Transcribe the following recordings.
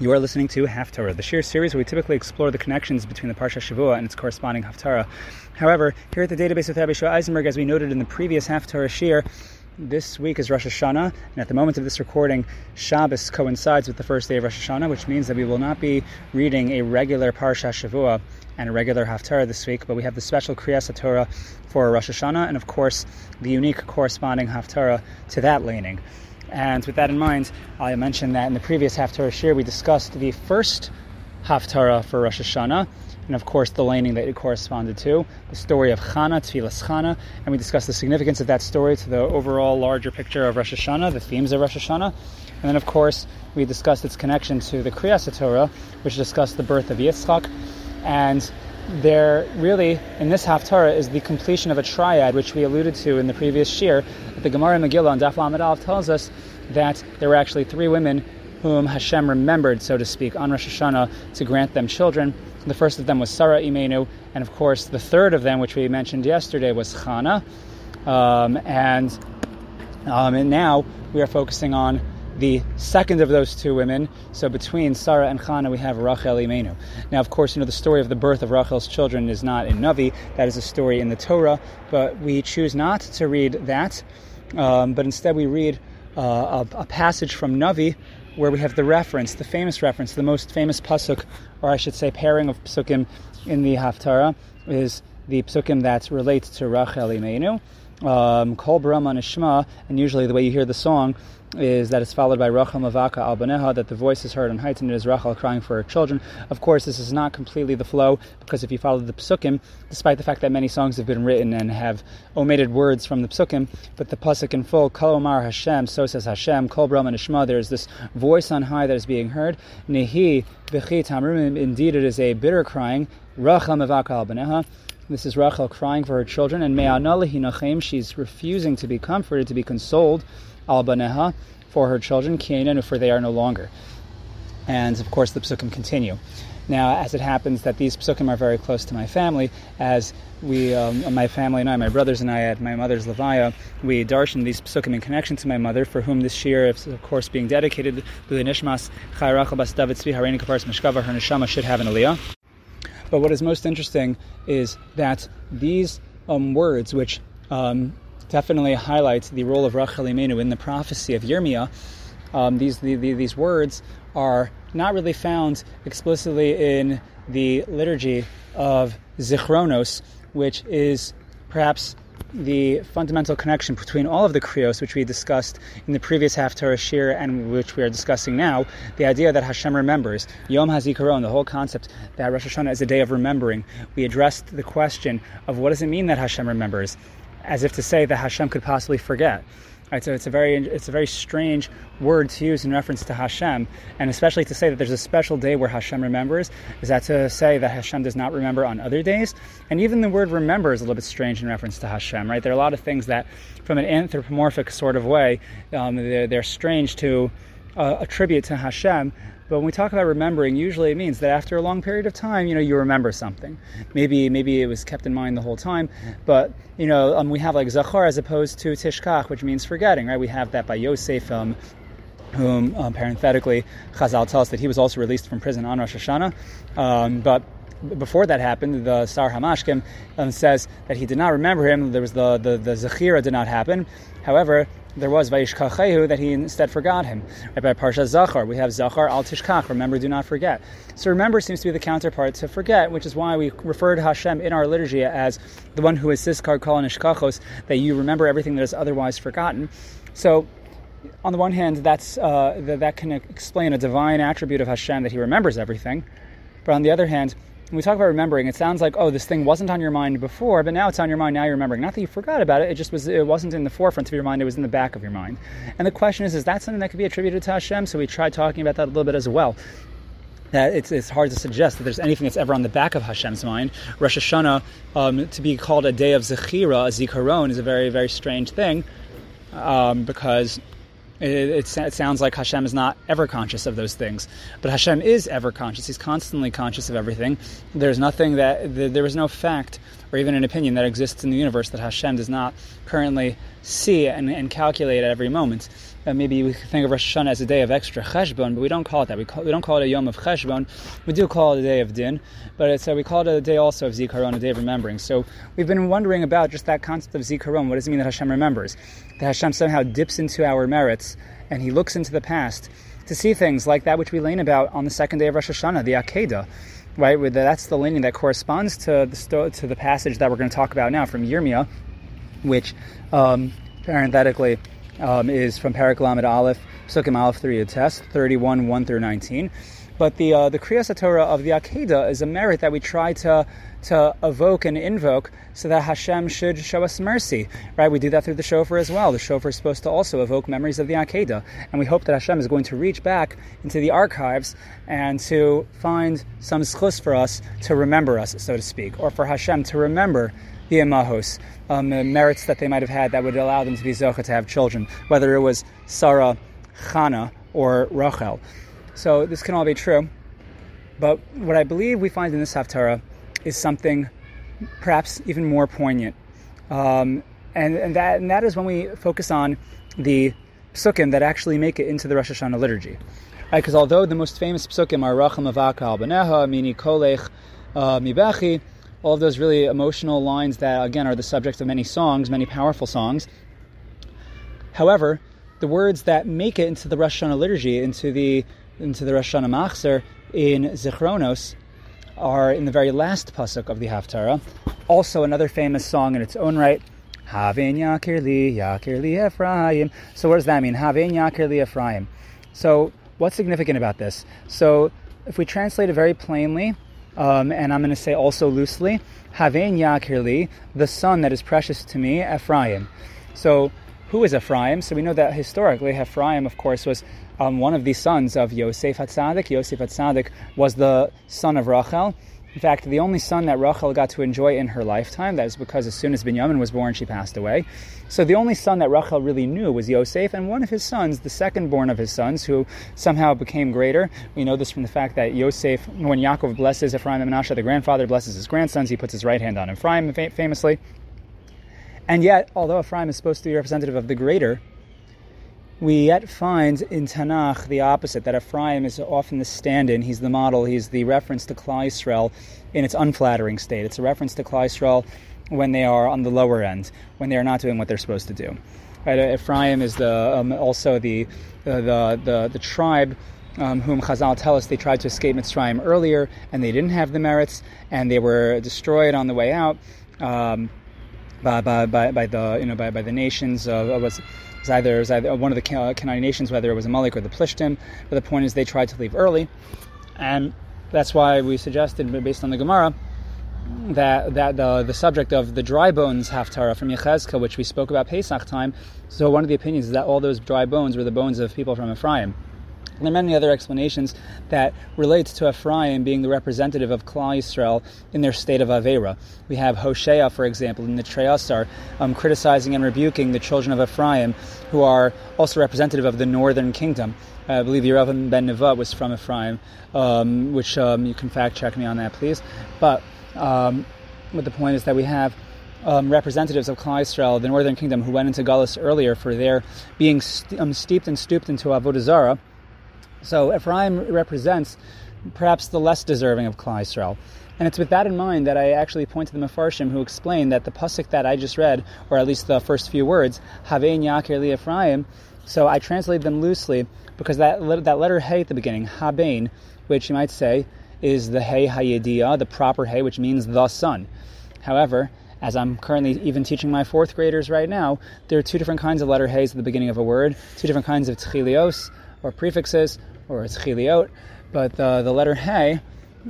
You are listening to Haftarah, the Shiur series where we typically explore the connections between the Parsha Shavua and its corresponding Haftarah. However, here at the database with Rabbi Shua Eisenberg, as we noted in the previous Haftarah Shiur, this week is Rosh Hashanah, and at the moment of this recording, Shabbos coincides with the first day of Rosh Hashanah, which means that we will not be reading a regular Parsha Shavua and a regular Haftarah this week, but we have the special Kriyas Torah for Rosh Hashanah, and of course, the unique corresponding Haftarah to that laning. And with that in mind, I mentioned that in the previous Haftarah Shiur we discussed the first Haftarah for Rosh Hashanah, and of course the laning that it corresponded to, the story of Chana, Tfilas Chana, and we discussed the significance of that story to the overall larger picture of Rosh Hashanah, the themes of Rosh Hashanah. And then, of course, we discussed its connection to the Kriyas Torah, which discussed the birth of Yitzchak. And there really, in this Haftarah, is the completion of a triad, which we alluded to in the previous shiur. The Gemara Megillah on Daf Lamed tells us that there were actually three women whom Hashem remembered, so to speak, on Rosh Hashanah to grant them children. The first of them was Sarah Imenu, and of course, the third of them, which we mentioned yesterday, was Chana. Um, and, um, and now we are focusing on the second of those two women. So between Sarah and Chana, we have Rachel Imenu. Now, of course, you know the story of the birth of Rachel's children is not in Navi. That is a story in the Torah, but we choose not to read that. Um, but instead, we read uh, a, a, passage from Navi where we have the reference, the famous reference, the most famous pasuk, or I should say, pairing of psukim in the Haftarah is the psukim that relates to Rachel Imenu. Um, Kol B'Ramah Nishma, and usually the way you hear the song is that it's followed by Rachel Mavaka al that the voice is heard on heightened, it is Rachel crying for her children. Of course, this is not completely the flow, because if you follow the psukim, despite the fact that many songs have been written and have omitted words from the psukim, but the pasuk in full, Kol Omar Hashem, so says Hashem, Kol Nishma, there is this voice on high that is being heard. Nehi B'chi indeed it is a bitter crying, Rachel Mavaka al. This is Rachel crying for her children, and Me'analahi she's refusing to be comforted, to be consoled al baneha for her children, Kienan, for they are no longer. And of course, the psukim continue. Now, as it happens that these psukim are very close to my family, as we, um, my family and I, my brothers and I, at my mother's levaya, we darshan these psukim in connection to my mother, for whom this year is, of course, being dedicated. Her neshama should have an aliyah. But what is most interesting is that these um, words, which um, definitely highlights the role of Rachel Imenu in the prophecy of Yirmiyah. Um, these, the, the, these words are not really found explicitly in the liturgy of Zichronos, which is perhaps the fundamental connection between all of the krios, which we discussed in the previous Haftarah Shiur and which we are discussing now, the idea that Hashem remembers. Yom HaZikaron, the whole concept that Rosh Hashanah is a day of remembering. We addressed the question of what does it mean that Hashem remembers? As if to say that Hashem could possibly forget. Right, so it's a very it's a very strange word to use in reference to Hashem, and especially to say that there's a special day where Hashem remembers. Is that to say that Hashem does not remember on other days? And even the word "remember" is a little bit strange in reference to Hashem. Right, there are a lot of things that, from an anthropomorphic sort of way, um, they're, they're, strange to uh, attribute to Hashem. But when we talk about remembering, usually it means that after a long period of time, you know, you remember something. Maybe maybe it was kept in mind the whole time, but you know, um, we have like zachar as opposed to tishkach, which means forgetting, right? We have that by Yosef, um, whom um, parenthetically Chazal tells us that he was also released from prison on Rosh Hashanah, um, but before that happened, the Sar Hamashkim um, says that he did not remember him. There was the the, the Zechira did not happen. However, there was Vayishkachehu that he instead forgot him. Right, by Parsha Zachar, we have Zachar al Tishkach, remember, do not forget. So remember seems to be the counterpart to forget, which is why we refer to Hashem in our liturgy as the one who is Siskar Kol Nishkachos, that you remember everything that is otherwise forgotten. So on the one hand, that's uh, that can explain a divine attribute of Hashem that He remembers everything, but on the other hand, when we talk about remembering, it sounds like, oh, this thing wasn't on your mind before, but now it's on your mind, now you're remembering. Not that you forgot about it, it just was it wasn't in the forefront of your mind, it was in the back of your mind. And the question is, is that something that could be attributed to Hashem? So we tried talking about that a little bit as well. That it's, it's hard to suggest that there's anything that's ever on the back of Hashem's mind. Rosh Hashanah, um, to be called a day of Zechira, a Zikaron, is a very, very strange thing um, because it, it, it, sounds like Hashem is not ever conscious of those things, but Hashem is ever conscious. He's constantly conscious of everything. There's nothing that there is no fact or even an opinion that exists in the universe that Hashem does not currently see and, and calculate at every moment. Uh, maybe we think of Rosh Hashanah as a day of extra cheshbon, but we don't call it that. We, call, we don't call it a yom of cheshbon. We do call it a day of din, but it's, uh, we call it a day also of zikaron, a day of remembering. So we've been wondering about just that concept of zikaron. What does it mean that Hashem remembers? That Hashem somehow dips into our merits and he looks into the past to see things like that which we learn about on the second day of Rosh Hashanah, the Akedah right? That's the leaning that corresponds to the to the passage that we're going to talk about now from Yirmiyah, which um, parenthetically um, is from Parak Lamed Aleph, Psukim Aleph 3 test 31, 1 through 19. But the uh, the Kriyas Torah of the Akedah is a merit that we try to to evoke and invoke so that Hashem should show us mercy, right? We do that through the shofar as well. The shofar is supposed to also evoke memories of the Akedah, and we hope that Hashem is going to reach back into the archives and to find some schus for us to remember us, so to speak, or for Hashem to remember the Emahos, um, the merits that they might have had that would allow them to be Zocha to have children, whether it was Sarah, Chana, or Rachel. So this can all be true. But what I believe we find in this Haftarah is something perhaps even more poignant. Um, and, and, that, and that is when we focus on the psukim that actually make it into the Rosh Hashanah liturgy. Because right, although the most famous psukim are Racham Avaka Albaneha, Mini Kolech, uh, Mibechi, all of those really emotional lines that, again, are the subject of many songs, many powerful songs. However, the words that make it into the Rosh Hashanah liturgy, into the into the Rosh Hashanah Machzor in Zichronos, are in the very last pasuk of the Haftarah. Also, another famous song in its own right. Havein Yakir Li, Yakir Li Ephraim. So, what does that mean? Havein Yakir Li Ephraim. So, what's significant about this? So, if we translate it very plainly, um, and I'm going to say also loosely, Havein Yakir Li, the son that is precious to me, Ephraim. So, who is Ephraim? So we know that historically, Ephraim, of course, was um, one of the sons of Yosef Hatzadik. Yosef Hatzadik was the son of Rachel. In fact, the only son that Rachel got to enjoy in her lifetime, that is because as soon as Binyamin was born, she passed away. So the only son that Rachel really knew was Yosef, and one of his sons, the second born of his sons, who somehow became greater. We know this from the fact that Yosef, when Yaakov blesses Ephraim and Menashe, the grandfather blesses his grandsons, he puts his right hand on Ephraim famously. And yet, although Ephraim is supposed to be representative of the greater, we yet find in Tanakh the opposite, that Ephraim is often the stand-in, he's the model, he's the reference to Klal in its unflattering state. It's a reference to Klal when they are on the lower end, when they are not doing what they're supposed to do. Right? Ephraim is the um, also the, uh, the, the, the tribe um, whom Chazal tell us they tried to escape Mitzrayim earlier, and they didn't have the merits, and they were destroyed on the way out um, by, by, by, by, the you know by, by the nations uh, of, of was either it was either one of the uh, Canaanite nations, whether it was Amalek or the Plishtim. But the point is, they tried to leave early, and that's why we suggested, based on the Gemara, that that the the subject of the dry bones haftarah from Yechezkel, which we spoke about Pesach time. So one of the opinions is that all those dry bones were the bones of people from Ephraim. There are many other explanations that relate to Ephraim being the representative of Klal Yisrael in their state of Avera. We have Hosea, for example, in the Trei Asar, um, criticizing and rebuking the children of Ephraim, who are also representative of the northern kingdom. I believe Yeravam ben Nevat was from Ephraim, um, which um, you can fact check me on that, please. But um, what the point is that we have um, representatives of Klal Yisrael, the northern kingdom, who went into Gullus earlier for their being st- um, steeped and stooped into Avodah Zarah, so Ephraim represents perhaps the less deserving of Klal Yisrael. And it's with that in mind that I actually point to the Mefarshim who explain that the pasuk that I just read, or at least the first few words, Havein Yakir li Ephraim, so I translate them loosely because that, that letter Hey at the beginning, Habein, which you might say is the Hey Hayediyah, the proper Hey, which means the sun. However, as I'm currently even teaching my fourth graders right now, there are two different kinds of letter Heys at the beginning of a word, two different kinds of Tchilios, or prefixes, or it's chiliot, but the, the letter hey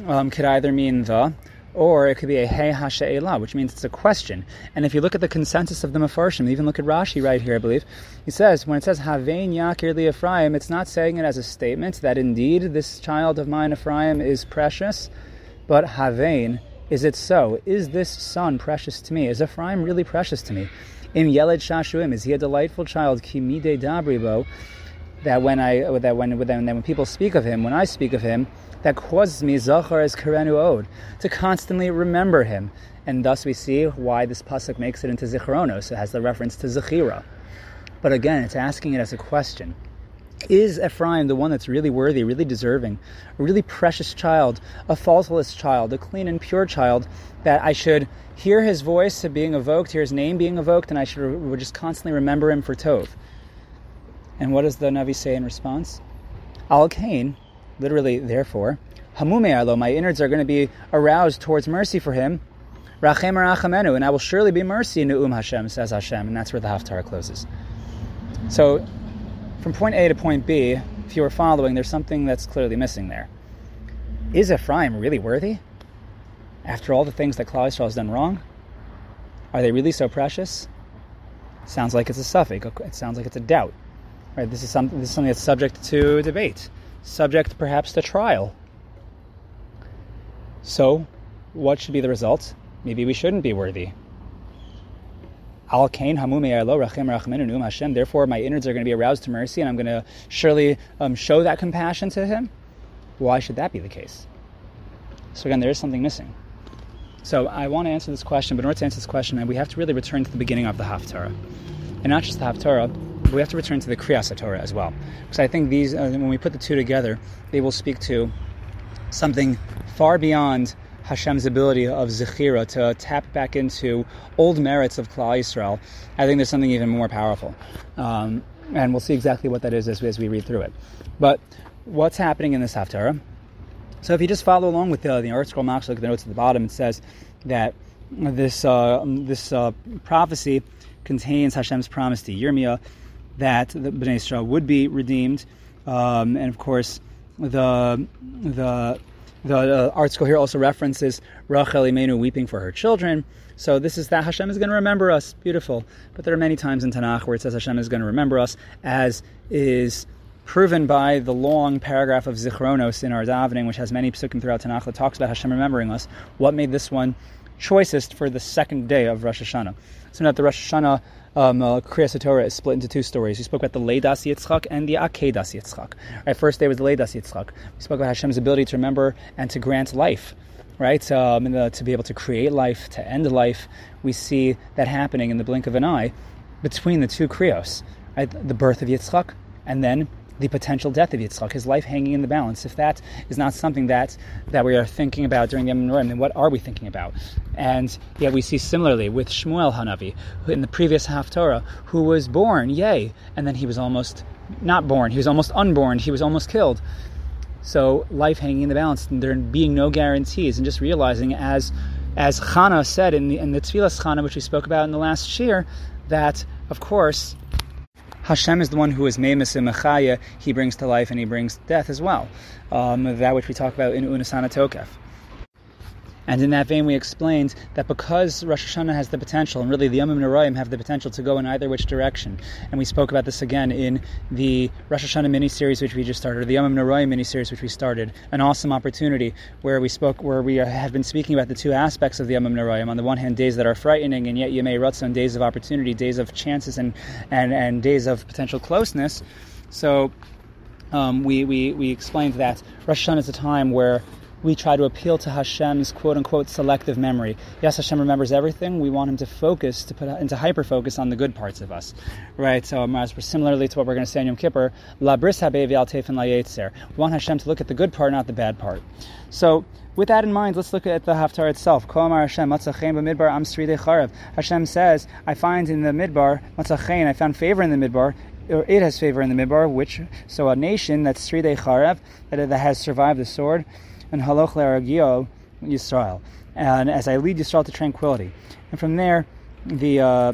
um, could either mean the, or it could be a hey hashe'ela, which means it's a question. And if you look at the consensus of the Mefarshim, even look at Rashi right here, I believe, he says, when it says Havein Yakir li Ephraim, it's not saying it as a statement that indeed this child of mine, Ephraim, is precious, but Havein, is it so? Is this son precious to me? Is Ephraim really precious to me? Im Yeled Shashuim, is he a delightful child? Kimide Dabribo, that when I that when that when people speak of him, when I speak of him, that causes me zachar as karenu od to constantly remember him, and thus we see why this pasuk makes it into zichronos. It has the reference to zechira. But again, it's asking it as a question. Is Ephraim the one that's really worthy, really deserving, a really precious child, a faultless child, a clean and pure child that I should hear his voice being evoked, hear his name being evoked, and I should just constantly remember him for Tov? And what does the Navi say in response? Al Kain, literally, therefore, Hamume alo, my innards are going to be aroused towards mercy for him. Rachem rachamenu, and I will surely be mercy in Um Hashem, says Hashem, and that's where the Haftarah closes. So, from point A to point B, if you were following, there's something that's clearly missing there. Is Ephraim really worthy? After all the things that Klal Yisrael has done wrong? Are they really so precious? Sounds like it's a suffix. It sounds like it's a doubt. Right? This is something. This is something that's subject to debate, subject perhaps to trial. So, what should be the result? Maybe we shouldn't be worthy. Al Kain Hamu Rachem Hashem. Therefore, my innards are going to be aroused to mercy, and I'm going to surely um, show that compassion to Him. Why should that be the case? So again, there is something missing. So I want to answer this question, but in order to answer this question, we have to really return to the beginning of the Haftarah, and not just the Haftarah, but we have to return to the Kriyas Torah as well, because I think these, uh, when we put the two together, they will speak to something far beyond Hashem's ability of Zechira to tap back into old merits of Klal Yisrael, I think there's something even more powerful. Um, and we'll see exactly what that is as, as we read through it. But what's happening in this Haftarah? So if you just follow along with the, the ArtScroll Max, look at the notes at the bottom, it says that this, uh, this uh, prophecy contains Hashem's promise to Yirmiyah that the Bnei Israel would be redeemed. Um, and of course, the the the uh, ArtScroll here also references Rachel Imenu weeping for her children. So this is that Hashem is going to remember us. Beautiful. But there are many times in Tanakh where it says Hashem is going to remember us, as is proven by the long paragraph of Zichronos in our davening, which has many psukim throughout Tanakh that talks about Hashem remembering us. What made this one choicest for the second day of Rosh Hashanah? So that the Rosh Hashanah um, uh, Kriyas Torah is split into two stories. We spoke about the Leidas Yitzchak and the Akedas Yitzchak. Right, first day was the Leidas Yitzchak. We spoke about Hashem's ability to remember and to grant life, right? Um, and the, to be able to create life, to end life. We see that happening in the blink of an eye between the two Kriyos, right? The birth of Yitzchak and then the potential death of Yitzchak, his life hanging in the balance. If that is not something that, that we are thinking about during the Yom then what are we thinking about? And yet we see similarly with Shmuel Hanavi, in the previous Haftorah, who was born, yay, and then he was almost not born, he was almost unborn, he was almost killed. So life hanging in the balance, and there being no guarantees, and just realizing as as Chana said in the in the Tfilas Chana, which we spoke about in the last year, that of course Hashem is the one who is Memes and Mechaya. He brings to life and he brings death as well. Um, that which we talk about in Unasana Tokef. And in that vein, we explained that because Rosh Hashanah has the potential, and really the Yom Noraim have the potential to go in either which direction. And we spoke about this again in the Rosh Hashanah mini series, which we just started, or the Yom Noraim mini series, which we started. An awesome opportunity where we spoke, where we have been speaking about the two aspects of the Yom Noraim. On the one hand, days that are frightening, and yet Yemei Ratzon, days of opportunity, days of chances, and and and days of potential closeness. So. Um, we, we, we explained that Rosh Hashanah is a time where we try to appeal to Hashem's quote unquote selective memory. Yes, Hashem remembers everything. We want Him to focus, to put into hyper focus on the good parts of us, right? So, um, as similarly to what we're going to say in Yom Kippur, La bris habevi al tefen la We want Hashem to look at the good part, not the bad part. So, with that in mind, let's look at the Haftar itself. Hashem says, I find in the Midbar, I found favor in the Midbar, or it has favor in the Midbar, which, so a nation that's Sridei Charev, that, that has survived the sword, and haloch le'aragio Yisrael, and as I lead Yisrael to tranquility. And from there, the uh,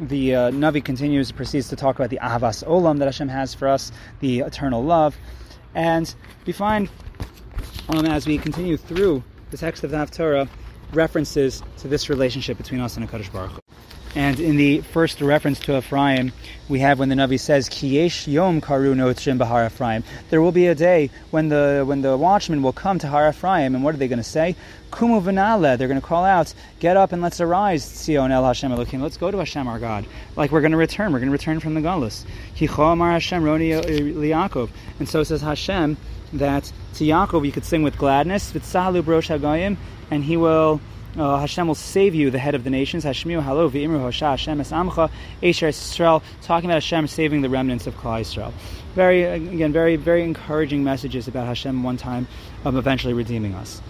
the uh, Navi continues, proceeds to talk about the Avas Olam that Hashem has for us, the eternal love, and we find um, as we continue through the text of the Haftarah references to this relationship between us and Hakadosh Baruch Hu. And in the first reference to Ephraim, we have when the Navi says, "Kiyesh yom karu notzrim bahar Ephraim." There will be a day when the when the watchmen will come to Har Ephraim, and what are they going to say? Kumu v'nale. They're going to call out, "Get up and let's arise, Tzion el Hashem Elokim. Let's go to Hashem our God. Like we're going to return. We're going to return from the Galus. Kicho amar Hashem roni eh, liakov. And so says Hashem that to Yaakov you could sing with gladness, v'tzahalu brosh hagayim, and he will uh, Hashem will save you, the head of the nations. Hashmiu halo v'imru hosha Hashem es amcha Esher Yisrael, talking about Hashem saving the remnants of Klal Yisrael. Very, again, very, very encouraging messages about Hashem one time of eventually redeeming us.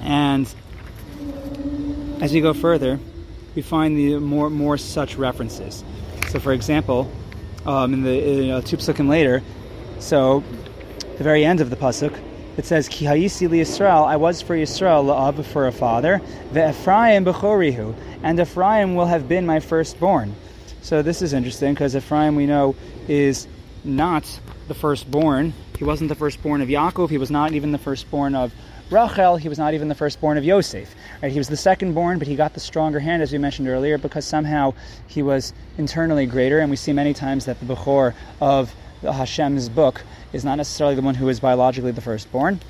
And as we go further, we find the more more such references. So, for example, um, in the in, uh, two psukim later, so the very end of the pasuk, it says, "Ki hayisi li Yisrael, I was for Yisrael la'av for a father, ve'Ephraim b'chorihu, and Ephraim will have been my firstborn." So this is interesting because Ephraim we know is not the firstborn. He wasn't the firstborn of Yaakov. He was not even the firstborn of Rachel, he was not even the firstborn of Yosef. Right? He was the secondborn, but he got the stronger hand, as we mentioned earlier, because somehow he was internally greater. And we see many times that the Bechor of Hashem's book is not necessarily the one who is biologically the firstborn.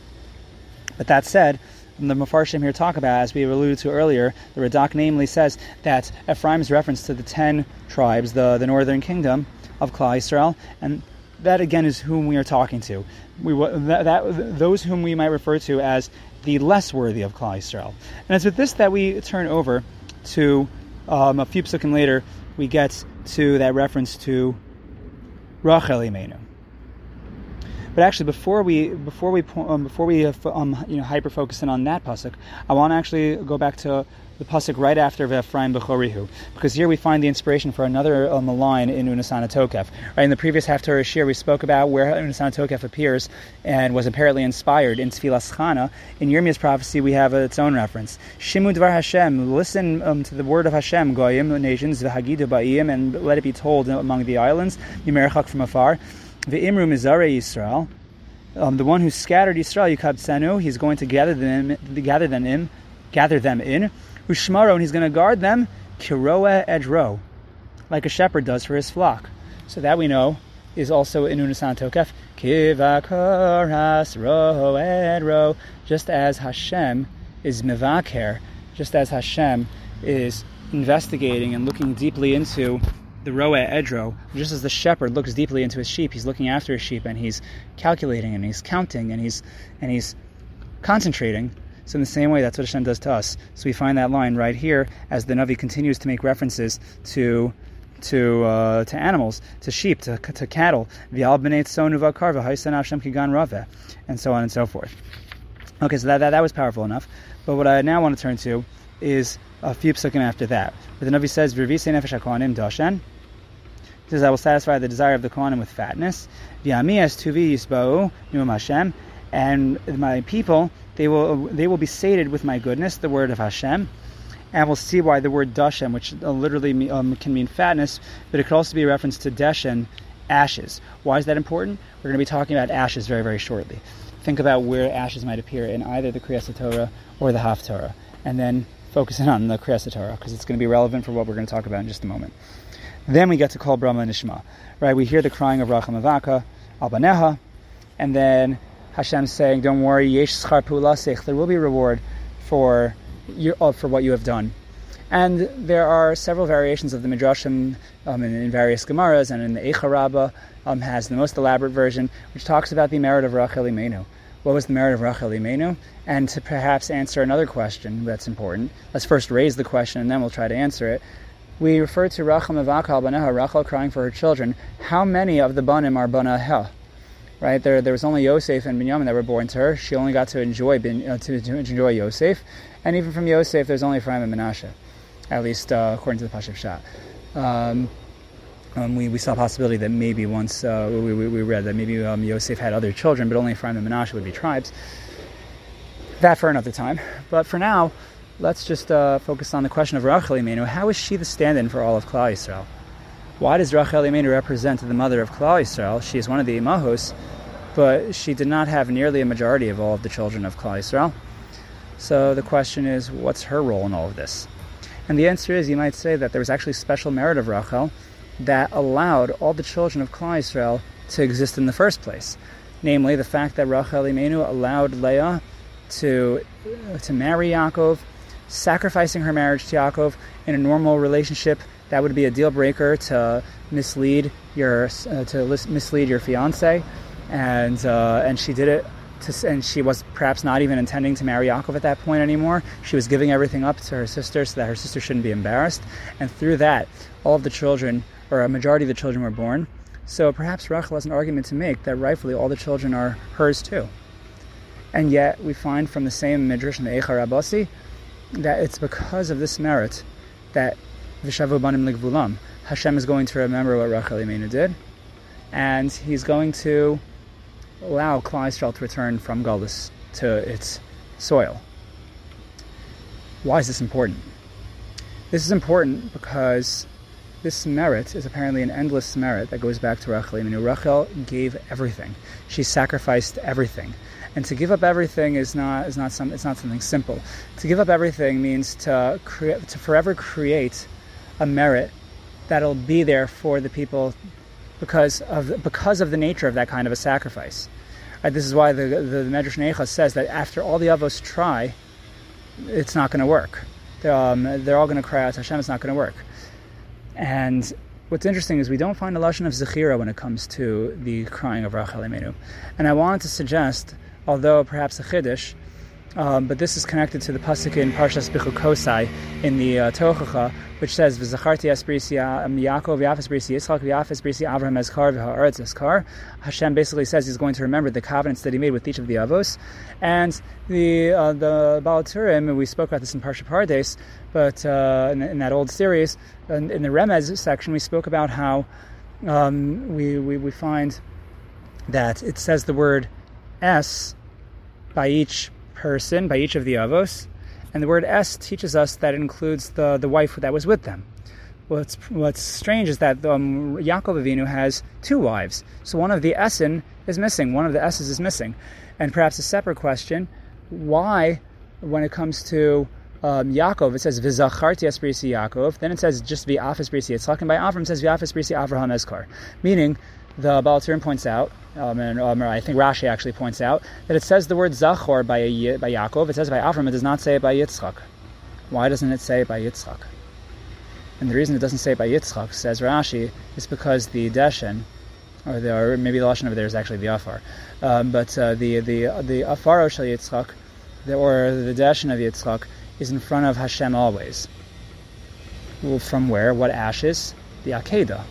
But that said, the Mefarshim here talk about, as we alluded to earlier, the Radak namely says that Ephraim's reference to the ten tribes, the, the northern kingdom of Klal Yisrael, and that again is whom we are talking to. We, that, that, those whom we might refer to as the less worthy of Klal Yisrael. And it's with this that we turn over to um, a few psukim later, we get to that reference to Rachel Imenu. But actually, before we before we um, before we uh, um, you know hyper focusing on that pasuk, I want to actually go back to the pasuk right after V'Ephraim Bechorihu, because here we find the inspiration for another um, line in Unasana Tokef. Right in the previous Haftarah Shiur, we spoke about where Unasana Tokef appears and was apparently inspired in Tfilas Chana. In Yirmiyah's prophecy, we have its own reference. Shimu Dvar Hashem, listen um, to the word of Hashem, Goyim, nations, V'Hagidu Ba'im, and let it be told among the islands, Yimerachak from afar. V'Imru Mizare Yisrael. Um, the one who scattered Yisrael, Yukab Tsenu, he's going to gather them, gather them in, gather them in. Ushmaro, and he's going to guard them, kiroa edro, like a shepherd does for his flock. So that we know is also in Unasana Tokef, kivakoras ro edro, just as Hashem is mivaker, just as Hashem is investigating and looking deeply into the roa edro, just as the shepherd looks deeply into his sheep, he's looking after his sheep and he's calculating and he's counting and he's and he's concentrating. So in the same way, that's what Hashem does to us. So we find that line right here as the Navi continues to make references to to uh, to animals, to sheep, to, to cattle, and so on and so forth. Okay, so that, that, that was powerful enough. But what I now want to turn to is a few psukim after that. But the Navi says, nefesh HaKohanim dashen. He says, I will satisfy the desire of the Kohanim with fatness. V'ami es tuvi yisba'u nu'um Hashem. And my people they will they will be sated with my goodness, the word of Hashem. And we'll see why the word dashem, which uh, literally um, can mean fatness, but it could also be a reference to deshen, ashes. Why is that important? We're going to be talking about ashes very, very shortly. Think about where ashes might appear in either the Kriyas Torah or the Haftarah, and then focusing on the Kriyas Torah because it's going to be relevant for what we're going to talk about in just a moment. Then we get to Kol B'Ramah Nishma, right? We hear the crying of Racham Avaka, Albaneha, and then Hashem saying, "Don't worry, yesh schar. There will be reward for your, uh, for what you have done." And there are several variations of the midrashim um, in, in, various gemaras, and in the Eicha Rabbah um, has the most elaborate version, which talks about the merit of Rachel Imenu. What was the merit of Rachel Imenu? And to perhaps answer another question that's important, let's first raise the question and then we'll try to answer it. We refer to Rachel Mevakal Baneha, Rachel crying for her children. How many of the Banim are Banahel? right? There, there was only Yosef and Binyamin that were born to her. She only got to enjoy bin, uh, to, to, enjoy Yosef, and even from Yosef, there's only Ephraim and Menashe, at least uh, according to the Pashup Shah. Um, um, we, we saw a possibility that maybe once uh, we, we, we, read that maybe um, Yosef had other children, but only Ephraim and Menashe would be tribes. That for another time. But for now, let's just uh, focus on the question of Rachel Imenu. How is she the stand-in for all of Klal Yisrael? Why does Rachel Imenu represent the mother of Klal Yisrael? She is one of the Imahos, but she did not have nearly a majority of all of the children of Klal Yisrael. So the question is, what's her role in all of this? And the answer is, you might say that there was actually special merit of Rachel that allowed all the children of Klal Yisrael to exist in the first place. Namely, the fact that Rachel Imenu allowed Leah to, to marry Yaakov, sacrificing her marriage to Yaakov in a normal relationship that would be a deal breaker to mislead your uh, to mislead your fiance, and uh, and she did it to, and she was perhaps not even intending to marry Yaakov at that point anymore. She was giving everything up to her sister so that her sister shouldn't be embarrassed. And through that, all of the children, or a majority of the children, were born. So perhaps Rachel has an argument to make that rightfully all the children are hers too. And yet we find from the same midrash in the Eicha Rabasi that it's because of this merit that Vishavu Banim Ligvulam, Hashem is going to remember what Rachel Imenu did, and he's going to allow Klal Yisrael to return from Galus to its soil. Why is this important? This is important because this merit is apparently an endless merit that goes back to Rachel. I mean, Rachel gave everything; she sacrificed everything, and to give up everything is not is not some it's not something simple. To give up everything means to to forever create a merit that'll be there for the people because of because of the nature of that kind of a sacrifice. Right, this is why the the, the Medrash Eicha says that after all the avos try, it's not going to work. They're, um, they're all going to cry out to Hashem. It's not going to work. And what's interesting is we don't find a lashon of zechira when it comes to the crying of Rachel Imenu. And I wanted to suggest, although perhaps a chiddush, um, but this is connected to the pasuk in Parshas Bechukosai in the uh, Tochacha, which says "V'zacharti esbrisi um, Yaakov v'yafes brisi Yitzchak Avraham ezkar v'ha'aretz ezkar." Hashem basically says he's going to remember the covenants that he made with each of the avos, and the uh, the Baal HaTurim. We spoke about this in Parsha Pardes, but uh, in, in, that old series, in, in, the Remez section, we spoke about how um, we, we we find that it says the word "s" by each person, by each of the avos, and the word es teaches us that it includes the, the wife that was with them. What's, what's strange is that um, Yaakov Avinu has two wives. So one of the essen is missing, one of the s's is missing. And perhaps a separate question, why, when it comes to um, Yaakov, it says Vizacharti Esprisi Yaakov. Then it says just V'af Esprisi Yitzchak, and by Avram says V'af Esprisi Avraham Eskar, meaning the Baal points out, um, and um, I think Rashi actually points out, that it says the word Zachor by, by Yaakov, it says by Avram, it does not say it by Yitzchak. Why doesn't it say it by Yitzchak? And the reason it doesn't say it by Yitzchak, says Rashi, is because the Deshen, or, the, or maybe the Lashon over there is actually the Afar, um, but uh, the the the Afar Shel Yitzchak, the, or the Deshen of Yitzchak, is in front of Hashem always. Well, from where? What ashes? The Akedah,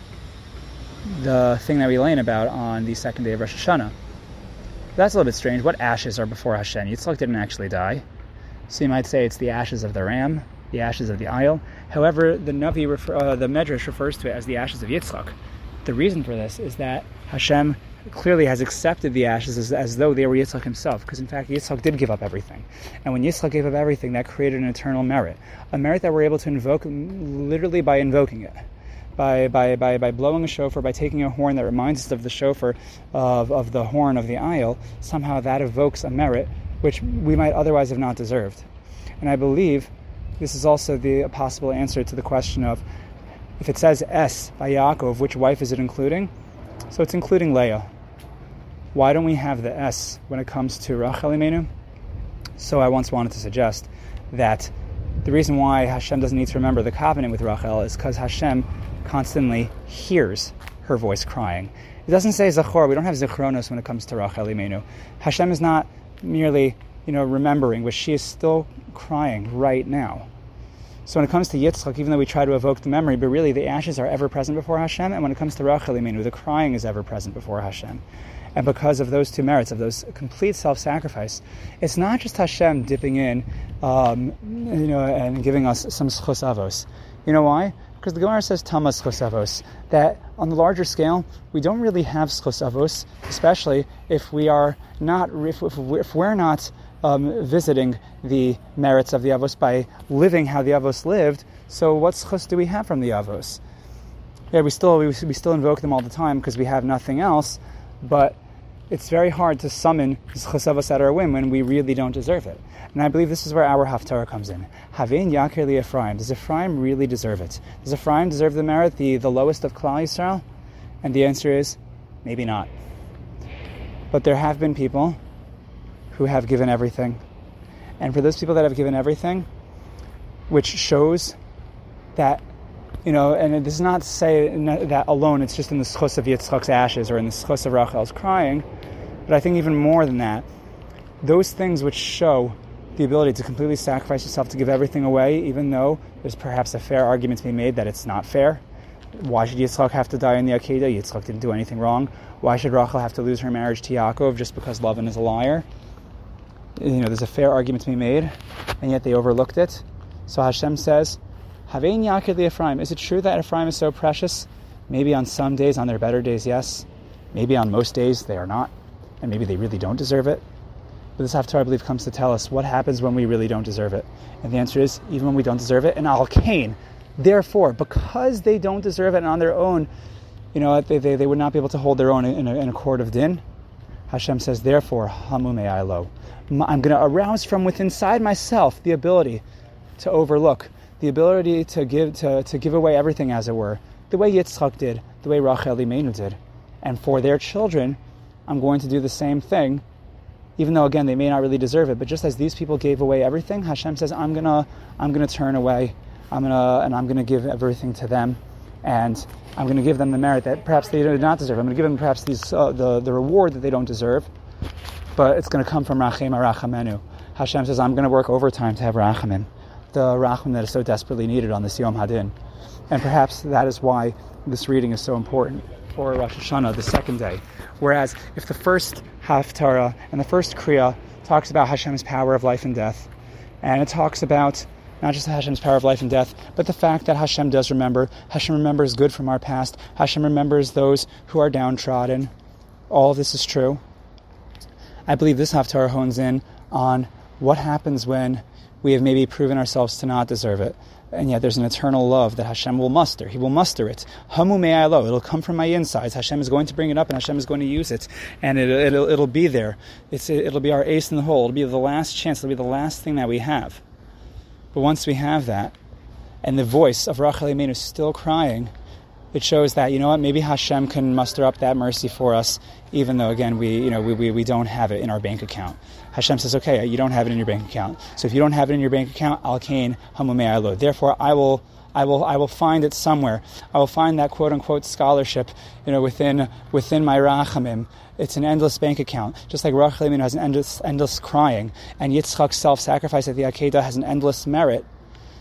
the thing that we learn about on the second day of Rosh Hashanah. That's a little bit strange. What ashes are before Hashem? Yitzchak didn't actually die. So you might say it's the ashes of the ram, the ashes of the ayil. However, the Navi, refer, uh, the Medrash refers to it as the ashes of Yitzchak. The reason for this is that Hashem clearly has accepted the ashes as, as though they were Yitzchak himself, because in fact Yitzchak did give up everything. And when Yitzchak gave up everything, that created an eternal merit, a merit that we're able to invoke literally by invoking it by, by, by, by blowing a shofar, by taking a horn that reminds us of the shofar of, of the horn of the ayil, somehow that evokes a merit which we might otherwise have not deserved. And I believe this is also the possible answer to the question of if it says S by Yaakov, which wife is it including? So it's including Leah. Why don't we have the S when it comes to Rachel Imenu? So I once wanted to suggest that the reason why Hashem doesn't need to remember the covenant with Rachel is because Hashem constantly hears her voice crying. It doesn't say Zachor. We don't have Zichronos when it comes to Rachel Imenu. Hashem is not merely, you know, remembering, but she is still crying right now. So when it comes to Yitzchak, even though we try to evoke the memory, but really the ashes are ever present before Hashem, and when it comes to Rachel Imenu, the crying is ever present before Hashem. And because of those two merits, of those complete self-sacrifice, it's not just Hashem dipping in, um, you know, and giving us some schos avos. You know why? Because the Gemara says tamas chosavos, that on the larger scale, we don't really have chosavos, especially if we are not, if, if we're not um, visiting the merits of the avos by living how the avos lived. So what chos do we have from the avos? Yeah, we still we, we still invoke them all the time because we have nothing else, but it's very hard to summon chosavos at our whim when we really don't deserve it. And I believe this is where our haftarah comes in. Havin Yakir li Ephraim. Does Ephraim really deserve it? Does Ephraim deserve the merit, the, the lowest of Klal Yisrael? And the answer is maybe not. But there have been people who have given everything. And for those people that have given everything, which shows that, you know, and it does not say that alone, it's just in the schos of Yitzchak's ashes or in the schos of Rachel's crying, but I think even more than that, those things which show the ability to completely sacrifice yourself to give everything away, even though there's perhaps a fair argument to be made that it's not fair. Why should Yitzchak have to die in the Akedah? Yitzchak didn't do anything wrong. Why should Rachel have to lose her marriage to Yaakov just because Lavan is a liar? You know, there's a fair argument to be made, and yet they overlooked it. So Hashem says, Havein Yaakov Ephraim. Is it true that Ephraim is so precious? Maybe on some days, on their better days, yes. Maybe on most days, they are not. And maybe they really don't deserve it. But this Haftarah, I believe, comes to tell us what happens when we really don't deserve it. And the answer is, even when we don't deserve it, and Al Cain, therefore, because they don't deserve it and on their own, you know, they, they, they would not be able to hold their own in a, in a court of din. Hashem says, therefore, Hamume Ailo. I'm going to arouse from within inside myself the ability to overlook, the ability to give, to, to give away everything, as it were, the way Yitzchak did, the way Rachel Imenu did. And for their children, I'm going to do the same thing even though again they may not really deserve it. But just as these people gave away everything, Hashem says, "I'm gonna, I'm gonna turn away, I'm gonna, and I'm gonna give everything to them, and I'm gonna give them the merit that perhaps they did not deserve. I'm gonna give them perhaps these, uh, the the reward that they don't deserve, but it's gonna come from Rachem Arachamenu. Hashem says, "I'm gonna work overtime to have Rachamim, the Rachamim that is so desperately needed on this Yom Hadin, and perhaps that is why this reading is so important." for Rosh Hashanah, the second day. Whereas if the first Haftarah and the first Kriya talks about Hashem's power of life and death, and it talks about not just Hashem's power of life and death, but the fact that Hashem does remember. Hashem remembers good from our past. Hashem remembers those who are downtrodden. All this is true. I believe this Haftarah hones in on what happens when we have maybe proven ourselves to not deserve it and yet there's an eternal love that Hashem will muster. He will muster it. Hamu me'alo. It'll come from my insides. Hashem is going to bring it up, and Hashem is going to use it, and it, it'll, it'll be there. It's, it'll be our ace in the hole. It'll be the last chance. It'll be the last thing that we have. But once we have that, and the voice of Rachel Imenu is still crying, it shows that you know what maybe Hashem can muster up that mercy for us, even though again we you know we, we, we don't have it in our bank account. Hashem says, okay, you don't have it in your bank account. So if you don't have it in your bank account, al kain hamumei Therefore, I will. I will, I will find it somewhere. I will find that quote unquote scholarship, you know, within within my rachamim. It's an endless bank account, just like Rachel has an endless, endless crying, and Yitzchak's self-sacrifice at the Akedah has an endless merit.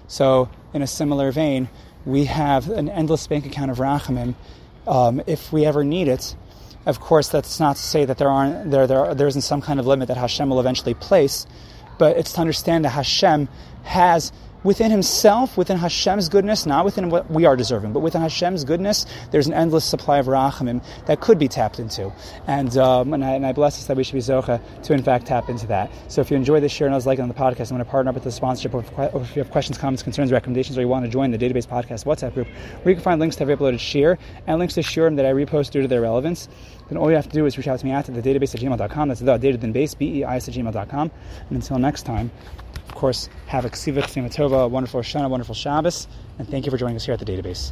So, in a similar vein, we have an endless bank account of rachamim um, if we ever need it. Of course, that's not to say that there aren't there, there there isn't some kind of limit that Hashem will eventually place, but it's to understand that Hashem has within himself, within Hashem's goodness, not within what we are deserving, but within Hashem's goodness, there's an endless supply of rachamim that could be tapped into. And, um, and, I, and I bless us that we should be zocha to, in fact, tap into that. So if you enjoy this share and I was liking on the podcast, I'm going to partner up with the sponsorship. Or if you have questions, comments, concerns, recommendations, or you want to join the Database Podcast WhatsApp group, where you can find links to every uploaded share and links to shiurim that I repost due to their relevance, then all you have to do is reach out to me at the database at gmail.com. That's the dated base, B-E-I-S at gmail.com. And until next time, of course, have a ksiva, a wonderful Shana, wonderful Shabbos, and thank you for joining us here at the database.